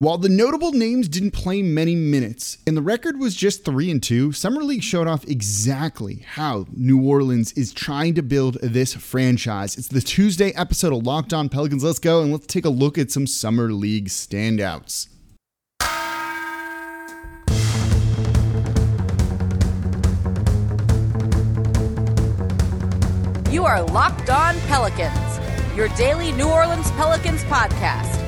While the notable names didn't play many minutes and the record was just 3 and 2, Summer League showed off exactly how New Orleans is trying to build this franchise. It's the Tuesday episode of Locked On Pelicans. Let's go and let's take a look at some Summer League standouts. You are Locked On Pelicans, your daily New Orleans Pelicans podcast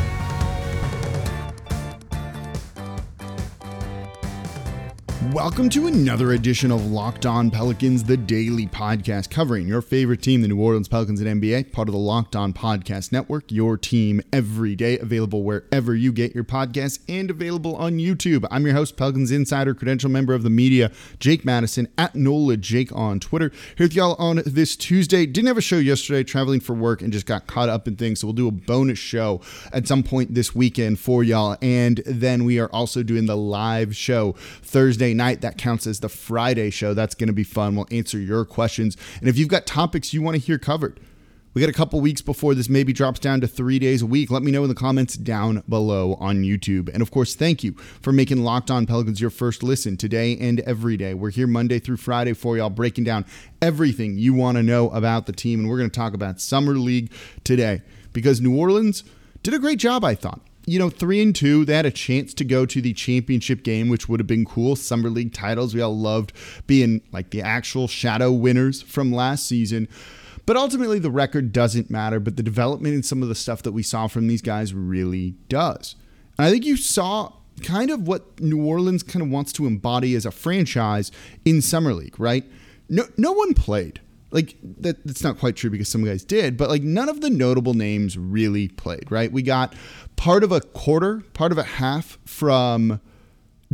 Welcome to another edition of Locked On Pelicans, the daily podcast covering your favorite team, the New Orleans Pelicans and NBA, part of the Locked On Podcast Network, your team every day, available wherever you get your podcasts and available on YouTube. I'm your host, Pelicans Insider, credential member of the media, Jake Madison, at NOLA Jake on Twitter. Here with y'all on this Tuesday. Didn't have a show yesterday, traveling for work, and just got caught up in things. So we'll do a bonus show at some point this weekend for y'all. And then we are also doing the live show Thursday night. That counts as the Friday show. That's going to be fun. We'll answer your questions. And if you've got topics you want to hear covered, we got a couple weeks before this maybe drops down to three days a week. Let me know in the comments down below on YouTube. And of course, thank you for making Locked On Pelicans your first listen today and every day. We're here Monday through Friday for y'all, breaking down everything you want to know about the team. And we're going to talk about Summer League today because New Orleans did a great job, I thought you know, three and two, they had a chance to go to the championship game, which would have been cool. Summer League titles. We all loved being like the actual shadow winners from last season. But ultimately, the record doesn't matter. But the development and some of the stuff that we saw from these guys really does. And I think you saw kind of what New Orleans kind of wants to embody as a franchise in Summer League, right? No, no one played like that, that's not quite true because some guys did, but like none of the notable names really played, right? We got part of a quarter, part of a half from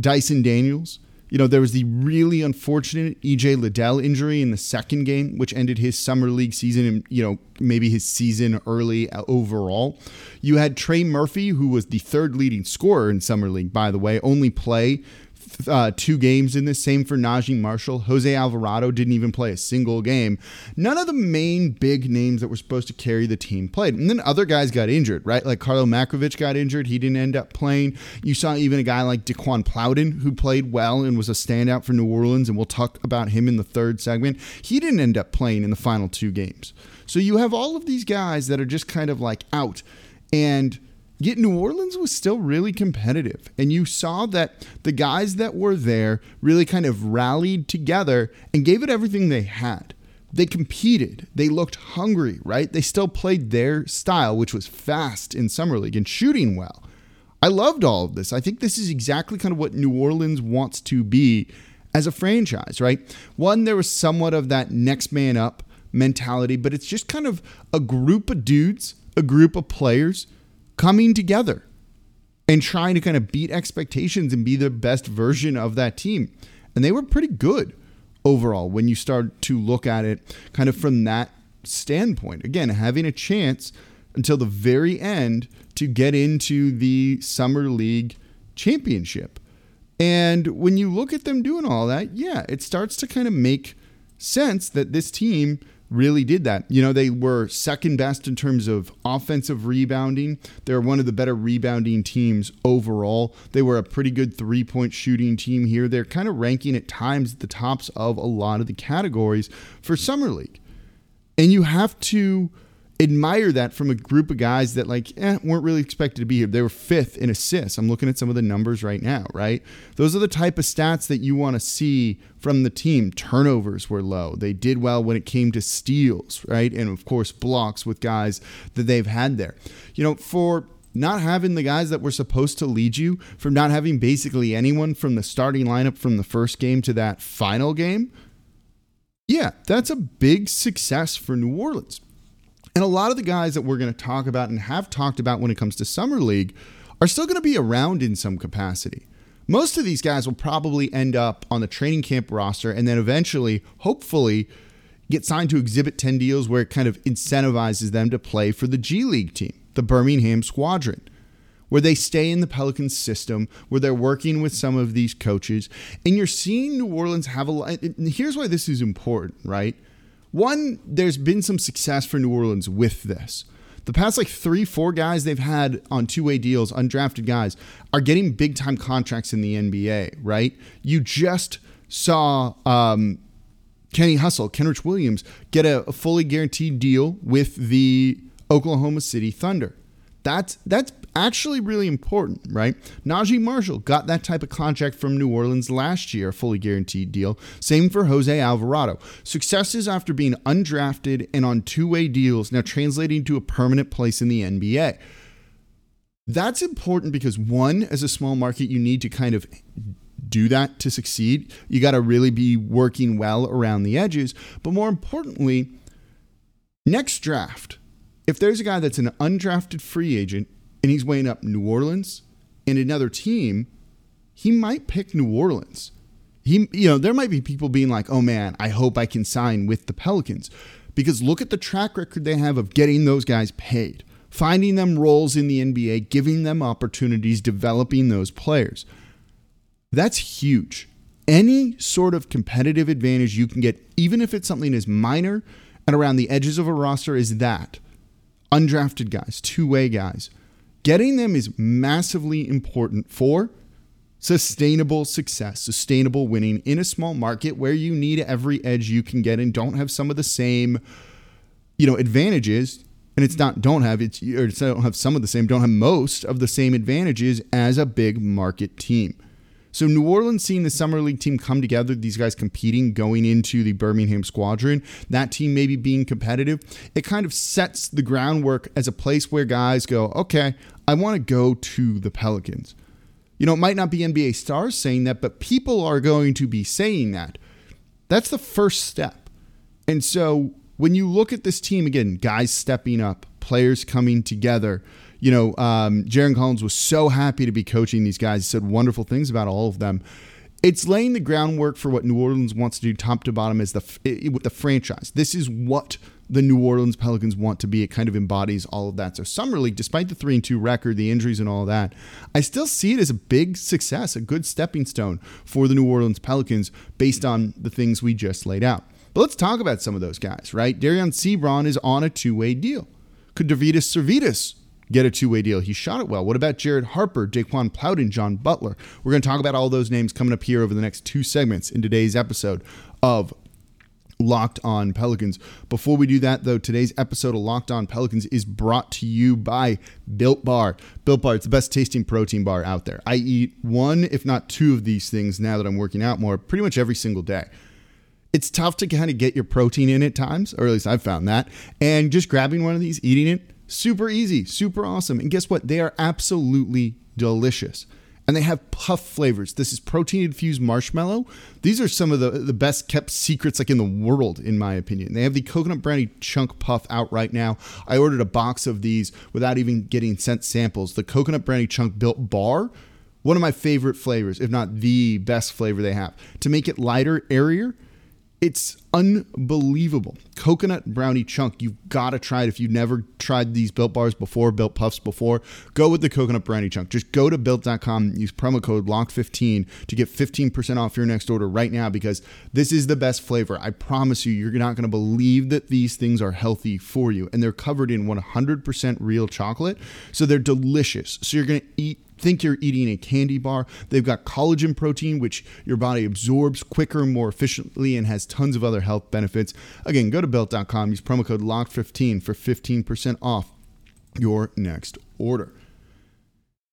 Dyson Daniels. You know, there was the really unfortunate EJ Liddell injury in the second game, which ended his summer league season and, you know, maybe his season early uh, overall. You had Trey Murphy, who was the third leading scorer in summer league, by the way, only play uh, two games in this. Same for Naji Marshall. Jose Alvarado didn't even play a single game. None of the main big names that were supposed to carry the team played. And then other guys got injured, right? Like Karlo Matković got injured. He didn't end up playing. You saw even a guy like Daeqwon Plowden, who played well and was a standout for New Orleans. And we'll talk about him in the third segment. He didn't end up playing in the final two games. So you have all of these guys that are just kind of like out. And Yet New Orleans was still really competitive. And you saw that the guys that were there really kind of rallied together and gave it everything they had. They competed. They looked hungry, right? They still played their style, which was fast in Summer League and shooting well. I loved all of this. I think this is exactly kind of what New Orleans wants to be as a franchise, right? One, there was somewhat of that next man up mentality, but it's just kind of a group of dudes, a group of players coming together and trying to kind of beat expectations and be the best version of that team. And they were pretty good overall when you start to look at it kind of from that standpoint. Again, having a chance until the very end to get into the Summer League championship. And when you look at them doing all that, yeah, it starts to kind of make sense that this team really did that. You know, they were second best in terms of offensive rebounding. They're one of the better rebounding teams overall. They were a pretty good three point shooting team here. They're kind of ranking at times at the tops of a lot of the categories for Summer League. And you have to admire that from a group of guys that like eh, weren't really expected to be here. They were fifth in assists. I'm looking at some of the numbers right now, right? Those are the type of stats that you want to see from the team. Turnovers were low. They did well when it came to steals, right? And of course, blocks with guys that they've had there. You know, for not having the guys that were supposed to lead you, from not having basically anyone from the starting lineup from the first game to that final game. Yeah, that's a big success for New Orleans. And a lot of the guys that we're going to talk about and have talked about when it comes to Summer League are still going to be around in some capacity. Most of these guys will probably end up on the training camp roster and then eventually, hopefully, get signed to exhibit 10 deals where it kind of incentivizes them to play for the G League team, the Birmingham Squadron, where they stay in the Pelicans system, where they're working with some of these coaches. And you're seeing New Orleans have a lot. Here's why this is important, right? One, there's been some success for New Orleans with this. The past like three, four guys they've had on two way deals, undrafted guys, are getting big time contracts in the NBA, right? You just saw um, Kenny Hustle, Kenrich Williams, get a, a fully guaranteed deal with the Oklahoma City Thunder. That's that's actually really important, right? Naji Marshall got that type of contract from New Orleans last year, a fully guaranteed deal. Same for Jose Alvarado. Successes after being undrafted and on two-way deals now translating to a permanent place in the NBA. That's important because one, as a small market, you need to kind of do that to succeed. You got to really be working well around the edges. But more importantly, next draft, if there's a guy that's an undrafted free agent and he's weighing up New Orleans and another team, he might pick New Orleans. He, you know, there might be people being like, "Oh man, I hope I can sign with the Pelicans," because look at the track record they have of getting those guys paid, finding them roles in the NBA, giving them opportunities, developing those players. That's huge. Any sort of competitive advantage you can get, even if it's something as minor and around the edges of a roster, is that undrafted guys, two way guys Getting them is massively important for sustainable success, sustainable winning in a small market where you need every edge you can get and don't have some of the same, you know, advantages. And it's not don't have it's or it's don't have some of the same, don't have most of the same advantages as a big market team. So New Orleans seeing the summer league team come together, these guys competing going into the Birmingham squadron, that team maybe being competitive, it kind of sets the groundwork as a place where guys go, okay, I want to go to the Pelicans. You know, it might not be NBA stars saying that, but people are going to be saying that. That's the first step. And so when you look at this team again, guys stepping up, players coming together, you know, um, Jarron Collins was so happy to be coaching these guys. He said wonderful things about all of them. It's laying the groundwork for what New Orleans wants to do, top to bottom, as the with the franchise. This is what the New Orleans Pelicans want to be. It kind of embodies all of that. So summer league, despite the three and two record, the injuries and all that, I still see it as a big success, a good stepping stone for the New Orleans Pelicans based on the things we just laid out. But let's talk about some of those guys, right? Dereon Seabron is on a two-way deal. Could Deividas Sirvydis get a two-way deal? He shot it well. What about Jared Harper, Daeqwon Plowden, John Butler? We're going to talk about all those names coming up here over the next two segments in today's episode of Locked On Pelicans. Before we do that, though, today's episode of Locked On Pelicans is brought to you by Built Bar. Built Bar, it's the best tasting protein bar out there. I eat one, if not two, of these things now that I'm working out more, pretty much every single day. It's tough to kind of get your protein in at times, or at least I've found that. And just grabbing one of these, eating it, super easy, super awesome. And guess what? They are absolutely delicious and they have puff flavors. This is protein infused marshmallow. These are some of the, the best kept secrets like in the world, in my opinion. They have the coconut brownie chunk puff out right now. I ordered a box of these without even getting sent samples. The coconut brownie chunk built bar, one of my favorite flavors, if not the best flavor they have. To make it lighter, airier, it's unbelievable. Coconut brownie chunk. You've got to try it. If you've never tried these built bars before, built puffs before, go with the coconut brownie chunk. Just go to built.com, use promo code LOCK15 to get 15% off your next order right now because this is the best flavor. I promise you, you're not going to believe that these things are healthy for you. And they're covered in 100% real chocolate. So they're delicious. So you're going to eat think you're eating a candy bar. They've got collagen protein, which your body absorbs quicker more efficiently and has tons of other health benefits. Again, go to built.com, use promo code LOCK15 for 15% off your next order.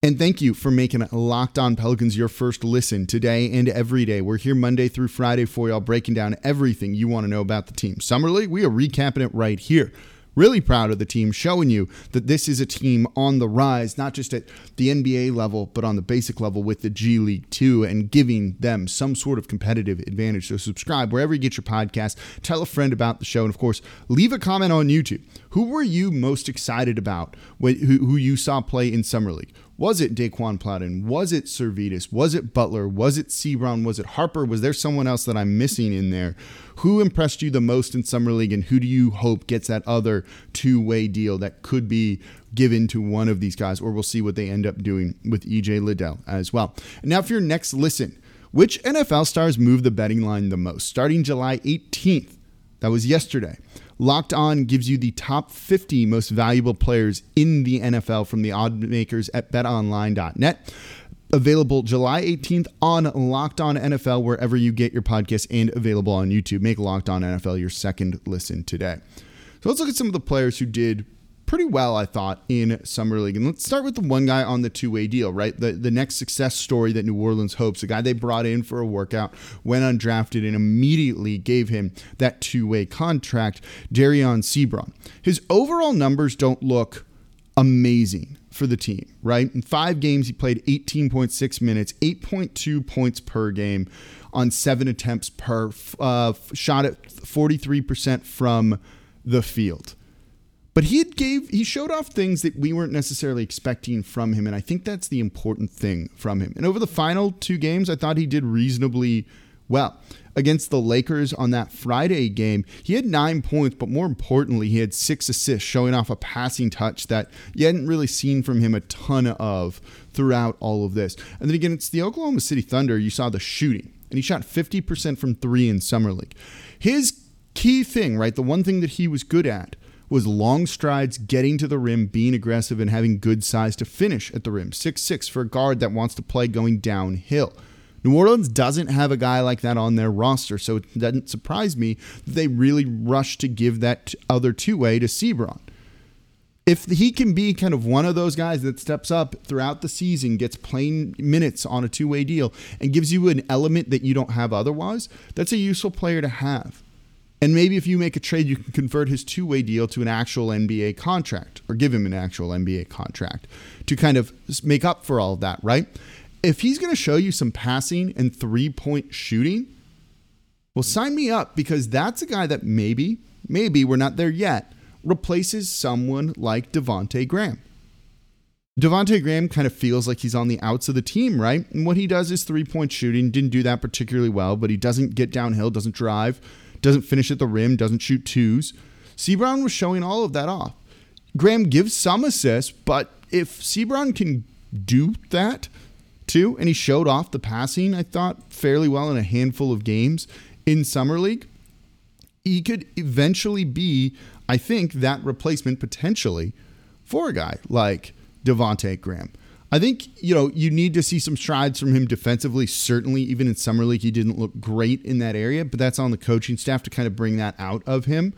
And thank you for making Locked On Pelicans your first listen today and every day. We're here Monday through Friday for y'all, breaking down everything you want to know about the team. Summer League, we are recapping it right here really proud of the team, showing you that this is a team on the rise, not just at the NBA level, but on the basic level with the G League too, and giving them some sort of competitive advantage. So subscribe wherever you get your podcast, tell a friend about the show, and of course, leave a comment on YouTube. Who were you most excited about who, who you saw play in Summer League? Was it Daeqwon Plowden? Was it Sirvydis? Was it Butler? Was it Seabron? Was it Harper? Was there someone else that I'm missing in there? Who impressed you the most in Summer League, and who do you hope gets that other two way deal that could be given to one of these guys? Or we'll see what they end up doing with EJ Liddell as well. Now, for your next listen, which NFL stars move the betting line the most? Starting July 18th, That was yesterday. Locked On gives you the top 50 most valuable players in the NFL from the odd makers at betonline.net. Available July 18th on Locked On NFL, wherever you get your podcast, and available on YouTube. Make Locked On NFL your second listen today. So let's look at some of the players who did pretty well, I thought, in Summer League. And let's start with the one guy on the two way deal, right? The, the next success story that New Orleans hopes, the guy they brought in for a workout, went undrafted, and immediately gave him that two way contract, Dereon Seabron. His overall numbers don't look amazing for the team, right? In five games, he played 18.6 minutes, 8.2 points per game on seven attempts per, uh, shot at 43% from the field. But he gave he showed off things that we weren't necessarily expecting from him, and I think that's the important thing from him. And over the final two games, I thought he did reasonably well. Against the Lakers on that Friday game, he had nine points, but more importantly, he had six assists, showing off a passing touch that you hadn't really seen from him a ton of throughout all of this. And then again, it's the Oklahoma City Thunder, you saw the shooting, and he shot 50% from three in Summer League. His key thing, right, the one thing that he was good at was long strides, getting to the rim, being aggressive, and having good size to finish at the rim. Six six for a guard that wants to play going downhill. New Orleans doesn't have a guy like that on their roster, so it doesn't surprise me that they really rushed to give that other two way to Seabron. If he can be kind of one of those guys that steps up throughout the season, gets playing minutes on a two way deal, and gives you an element that you don't have otherwise, that's a useful player to have. And maybe if you make a trade, you can convert his two way deal to an actual NBA contract or give him an actual NBA contract to kind of make up for all of that, right? If he's going to show you some passing and three point shooting, well, sign me up because that's a guy that maybe, maybe we're not there yet, replaces someone like Devonte Graham. Devonte Graham kind of feels like he's on the outs of the team, right? And what he does is three point shooting. Didn't do that particularly well, but he doesn't get downhill, doesn't drive doesn't finish at the rim, doesn't shoot twos. Seabron was showing all of that off. Graham gives some assists, but if Seabron can do that too, and he showed off the passing, I thought, fairly well in a handful of games in Summer League, he could eventually be, I think, that replacement potentially for a guy like Devonte Graham. I think, you know, you need to see some strides from him defensively. Certainly, even in Summer League, he didn't look great in that area, but that's on the coaching staff to kind of bring that out of him.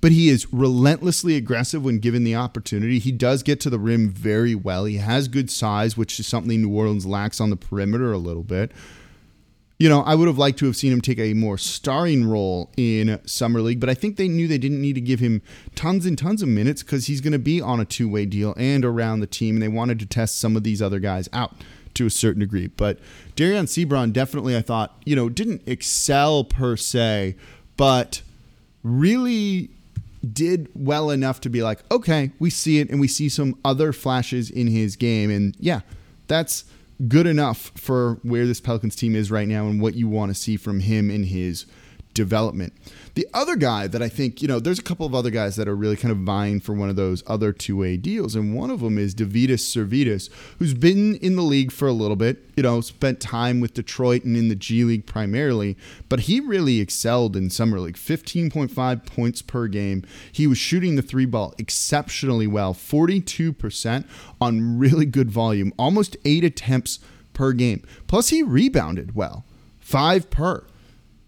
But he is relentlessly aggressive when given the opportunity. He does get to the rim very well. He has good size, which is something New Orleans lacks on the perimeter a little bit you know, I would have liked to have seen him take a more starring role in Summer League, but I think they knew they didn't need to give him tons and tons of minutes because he's going to be on a two way deal and around the team, and they wanted to test some of these other guys out to a certain degree. But Dereon Seabron definitely, I thought, you know, didn't excel per se, but really did well enough to be like, okay, we see it and we see some other flashes in his game. And yeah, that's good enough for where this Pelicans team is right now and what you want to see from him in his development. The other guy that I think, you know, there's a couple of other guys that are really kind of vying for one of those other two way deals. And one of them is Deividas Sirvydis, who's been in the league for a little bit, you know, spent time with Detroit and in the G League primarily, but he really excelled in Summer League 15.5 points per game. He was shooting the three ball exceptionally well, 42% on really good volume, almost eight attempts per game. Plus, he rebounded well, five per.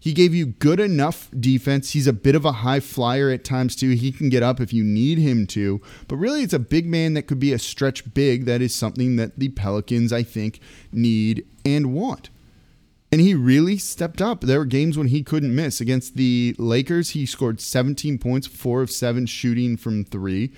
He gave you good enough defense. He's a bit of a high flyer at times, too. He can get up if you need him to. But really, it's a big man that could be a stretch big. That is something that the Pelicans, I think, need and want. And he really stepped up. There were games when he couldn't miss. Against the Lakers, he scored 17 points, four of seven shooting from three.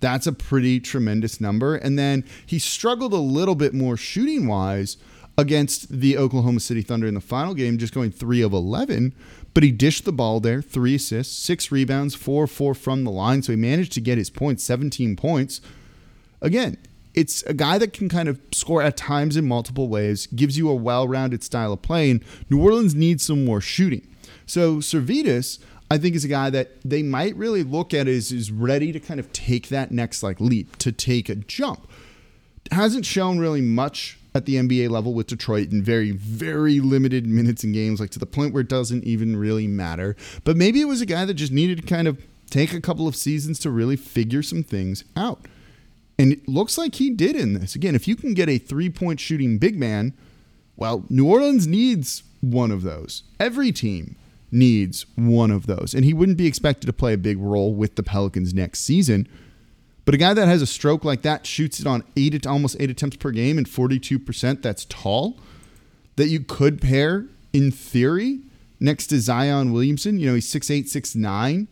That's a pretty tremendous number. And then he struggled a little bit more shooting wise against the Oklahoma City Thunder in the final game, just going three of 11. But he dished the ball there, three assists, six rebounds, four four from the line. So he managed to get his points, 17 points. Again, it's a guy that can kind of score at times in multiple ways, gives you a well rounded style of play. And New Orleans needs some more shooting. So Sirvydis, I think, is a guy that they might really look at as is ready to kind of take that next like leap, to take a jump. Hasn't shown really much at the NBA level with Detroit in very, very limited minutes and games, like to the point where it doesn't even really matter. But maybe it was a guy that just needed to kind of take a couple of seasons to really figure some things out. And it looks like he did in this. Again, if you can get a three point shooting big man, well, New Orleans needs one of those. Every team needs one of those. And he wouldn't be expected to play a big role with the Pelicans next season. But a guy that has a stroke like that shoots it on eight to almost eight attempts per game and 42%, that's tall. That you could pair in theory next to Zion Williamson. You know, he's 6'8, 6'9.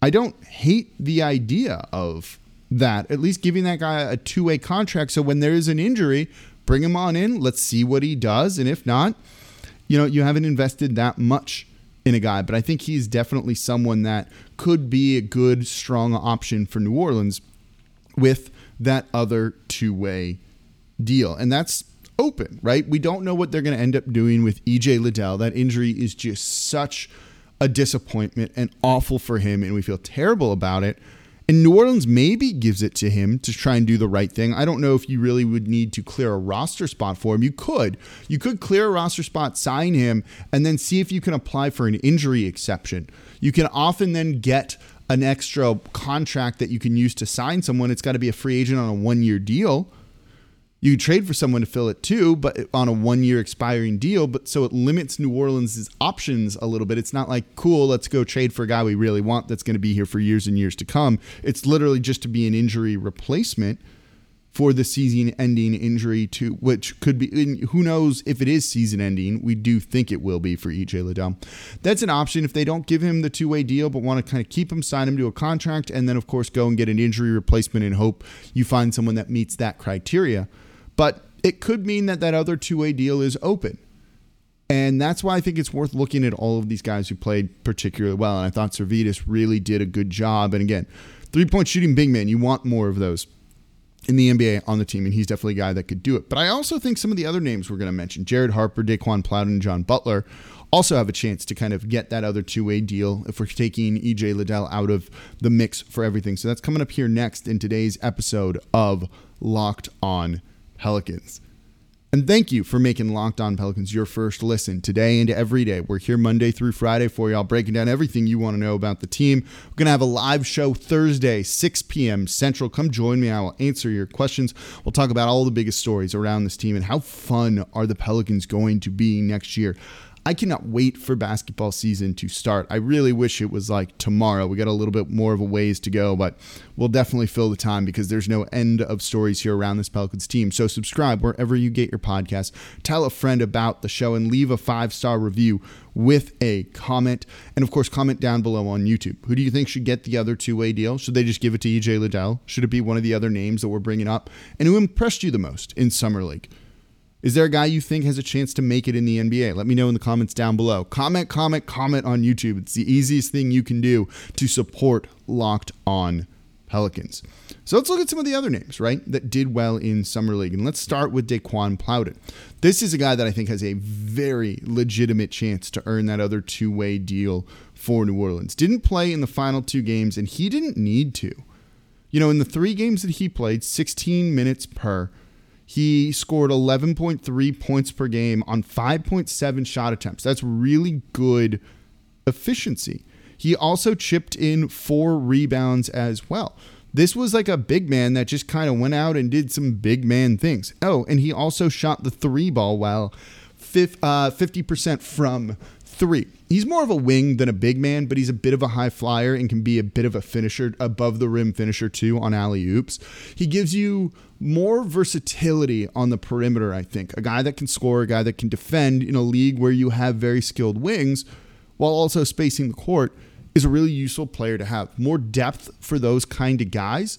I don't hate the idea of that, at least giving that guy a two way contract. So when there is an injury, bring him on in. Let's see what he does. And if not, you know, you haven't invested that much in a guy, but I think he's definitely someone that could be a good, strong option for New Orleans with that other two way deal. And that's open, right? We don't know what they're going to end up doing with EJ Liddell. That injury is just such a disappointment and awful for him, and we feel terrible about it. And New Orleans maybe gives it to him to try and do the right thing. I don't know if you really would need to clear a roster spot for him. You could. You could clear a roster spot, sign him, and then see if you can apply for an injury exception. You can often then get an extra contract that you can use to sign someone. It's got to be a free agent on a one year deal. You trade for someone to fill it too, but on a one year expiring deal. But so it limits New Orleans' options a little bit. It's not like, cool, let's go trade for a guy we really want that's going to be here for years and years to come. It's literally just to be an injury replacement for the season ending injury to which could be who knows if it is season ending we do think it will be for EJ Liddell that's an option if they don't give him the two-way deal but want to kind of keep him sign him to a contract and then of course go and get an injury replacement and hope you find someone that meets that criteria but it could mean that that other two way deal is open. And that's why I think it's worth looking at all of these guys who played particularly well. And I thought Sirvydis really did a good job. And again, three point shooting big man, you want more of those in the NBA on the team, and he's definitely a guy that could do it. But I also think some of the other names we're going to mention, Jared Harper, Daeqwon Plowden, and John Butler, also have a chance to kind of get that other two way deal if we're taking EJ Liddell out of the mix for everything. So that's coming up here next in today's episode of Locked On Pelicans. And thank you for making Locked On Pelicans your first listen today and every day. We're here Monday through Friday for y'all, breaking down everything you want to know about the team. We're going to have a live show Thursday, 6 p.m. Central. Come join me. I will answer your questions. We'll talk about all the biggest stories around this team and how fun are the Pelicans going to be next year. I cannot wait for basketball season to start. I really wish it was like tomorrow. We got a little bit more of a ways to go, but we'll definitely fill the time because there's no end of stories here around this Pelicans team. So subscribe wherever you get your podcast. Tell a friend about the show and leave a five star review with a comment. And of course, comment down below on YouTube. Who do you think should get the other two way deal? Should they just give it to EJ Liddell? Should it be one of the other names that we're bringing up? And who impressed you the most in Summer League? Is there a guy you think has a chance to make it in the NBA? Let me know in the comments down below. Comment, comment, comment on YouTube. It's the easiest thing you can do to support Locked On Pelicans. So let's look at some of the other names, right, that did well in Summer League. And let's start with Daeqwon Plowden. This is a guy that I think has a very legitimate chance to earn that other two way deal for New Orleans. Didn't play in the final two games, and he didn't need to. You know, in the three games that he played, 16 minutes per, he scored 11.3 points per game on 5.7 shot attempts. That's really good efficiency. He also chipped in four rebounds as well. This was like a big man that just kind of went out and did some big man things. Oh, and he also shot the three ball well, 50% uh, from three. He's more of a wing than a big man, but he's a bit of a high flyer and can be a bit of a finisher, above the rim finisher too on alley oops. He gives you more versatility on the perimeter, I think. A guy that can score, a guy that can defend in a league where you have very skilled wings while also spacing the court is a really useful player to have. More depth for those kind of guys,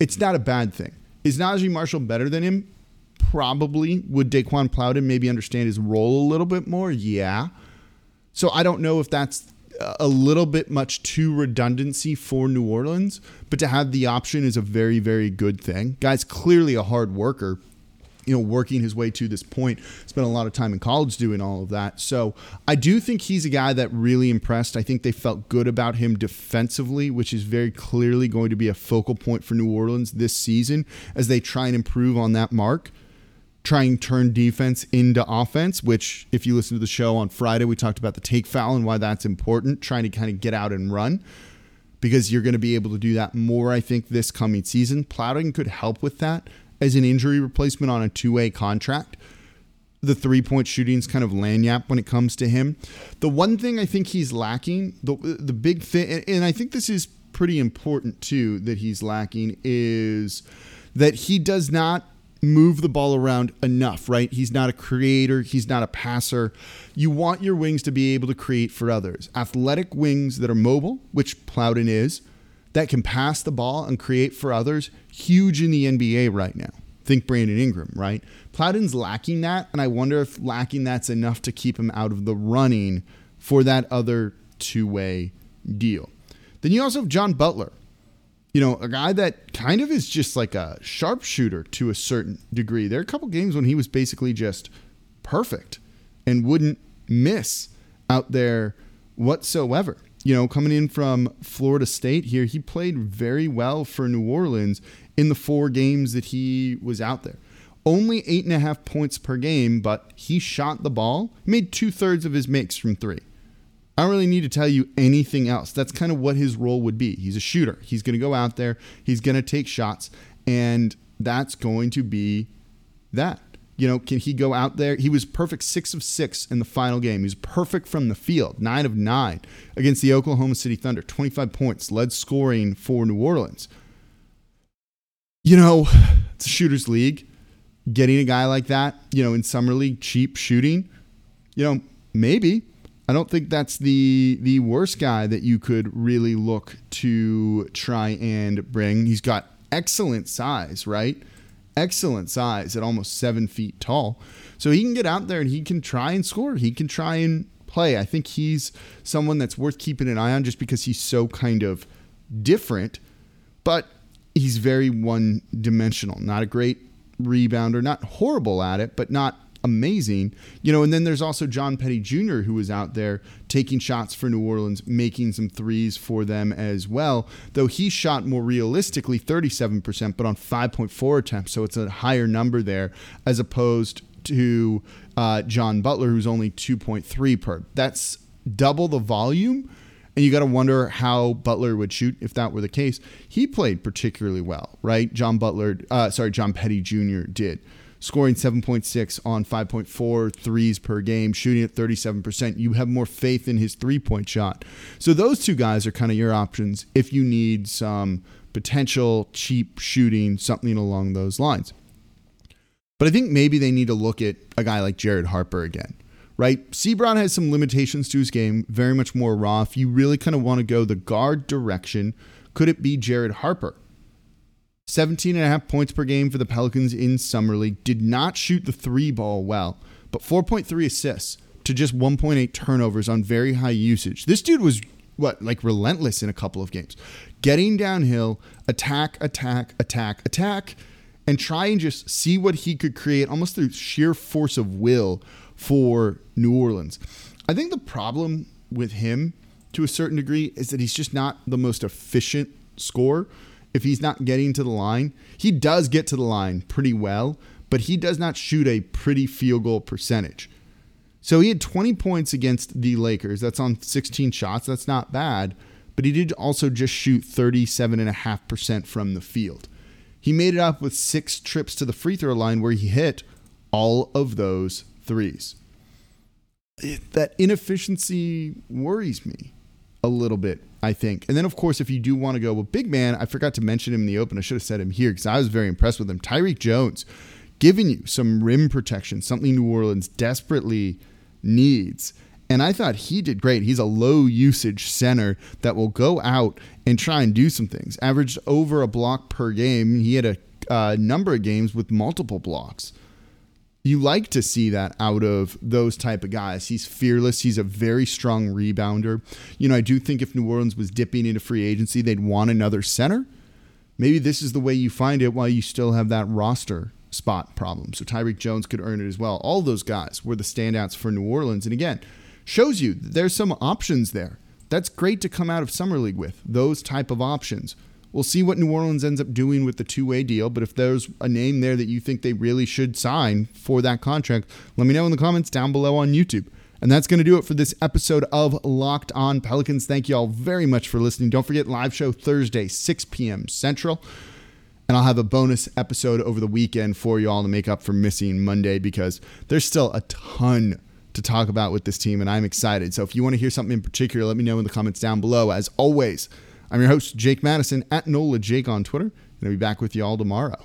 it's not a bad thing. Is Naji Marshall better than him? Probably. Would Daeqwon Plowden maybe understand his role a little bit more? Yeah. So I don't know if that's uh, a little bit much too redundancy for New Orleans, but to have the option is a very, very good thing. Guy's clearly a hard worker, you know, working his way to this point. Spent a lot of time in college doing all of that. So I do think he's a guy that really impressed. I think they felt good about him defensively, which is very clearly going to be a focal point for New Orleans this season as they try and improve on that mark. Try and turn defense into offense, which, if you listen to the show on Friday, we talked about the take foul and why that's important, trying to kind of get out and run because you're going to be able to do that more, I think, this coming season. Plowden could help with that as an injury replacement on a two way contract. The three point shooting is kind of lagniappe when it comes to him. The one thing I think he's lacking, the, the big thing, and I think this is pretty important too, that he's lacking is that he does not move the ball around enough, right? He's not a creator, he's not a passer. You want your wings to be able to create for others. Athletic wings that are mobile, which Plowden is, that can pass the ball and create for others, huge in the NBA right now. Think Brandon Ingram, right? Plowden's lacking that, and I wonder if lacking that's enough to keep him out of the running for that other two way deal. Then you also have John Butler, you know, a guy that kind of is just like a sharpshooter to a certain degree. There are a couple games when he was basically just perfect and wouldn't miss out there whatsoever. You know, coming in from Florida State here, he played very well for New Orleans in the four games that he was out there. Only eight and a half points per game, but he shot the ball, made two thirds of his makes from three. I don't really need to tell you anything else. That's kind of what his role would be. He's a shooter. He's going to go out there, he's going to take shots, and that's going to be that. You know, can he go out there? He was perfect six of six in the final game. He was perfect from the field, nine of nine against the Oklahoma City Thunder, 25 points, led scoring for New Orleans. You know, it's a shooter's league. Getting a guy like that, you know, in summer league, cheap shooting, you know, maybe I don't think that's the the worst guy that you could really look to try and bring. He's got excellent size, right? Excellent size at almost seven feet tall. So he can get out there and he can try and score. He can try and play. I think he's someone that's worth keeping an eye on just because he's so kind of different, but he's very one dimensional. Not a great rebounder, not horrible at it, but not amazing. You know, and then there's also John Petty Jr., who was out there taking shots for New Orleans, making some threes for them as well. Though he shot more realistically 37%, but on 5.4 attempts. So it's a higher number there as opposed to uh, John Butler, who's only 2.3 per. That's double the volume. And you got to wonder how Butler would shoot if that were the case. He played particularly well, right? John Butler, uh, sorry, John Petty Jr. did scoring 7.6 on 5.4 threes per game, shooting at 37%. You have more faith in his three point shot. So those two guys are kind of your options if you need some potential cheap shooting, something along those lines. But I think maybe they need to look at a guy like Jared Harper again right? Seabron has some limitations to his game, very much more raw. If you really kind of want to go the guard direction, could it be Jared Harper? 17 and a half points per game for the Pelicans in Summer League. Did not shoot the three ball well, but 4.3 assists to just 1.8 turnovers on very high usage. This dude was what like relentless in a couple of games, getting downhill, attack, attack, attack, attack, and try and just see what he could create almost through sheer force of will for New Orleans. I think the problem with him to a certain degree is that he's just not the most efficient scorer if he's not getting to the line. He does get to the line pretty well, but he does not shoot a pretty field goal percentage. So he had 20 points against the Lakers. That's on 16 shots. That's not bad. But he did also just shoot 37.5% from the field. He made it up with six trips to the free throw line where he hit all of those threes. That inefficiency worries me a little bit, I think. And then, of course, if you do want to go, well, big man, I forgot to mention him in the open. I should have said him here because I was very impressed with him. Tyrique Jones giving you some rim protection, something New Orleans desperately needs. And I thought he did great. He's a low usage center that will go out and try and do some things. Averaged over a block per game. He had a uh, number of games with multiple blocks you like to see that out of those type of guys. He's fearless. He's a very strong rebounder. You know, I do think if New Orleans was dipping into free agency, they'd want another center. Maybe this is the way you find it while you still have that roster spot problem. So Tyrique Jones could earn it as well. All those guys were the standouts for New Orleans. And again, shows you there's some options there. That's great to come out of summer league with those type of options We'll see what New Orleans ends up doing with the two way deal. But if there's a name there that you think they really should sign for that contract, let me know in the comments down below on YouTube. And that's going to do it for this episode of Locked On Pelicans. Thank you all very much for listening. Don't forget, live show Thursday, 6 p.m. Central. And I'll have a bonus episode over the weekend for you all to make up for missing Monday because there's still a ton to talk about with this team, and I'm excited. So if you want to hear something in particular, let me know in the comments down below. As always, I'm your host, Jake Madison, at NOLA Jake on Twitter, and I'll be back with you all tomorrow.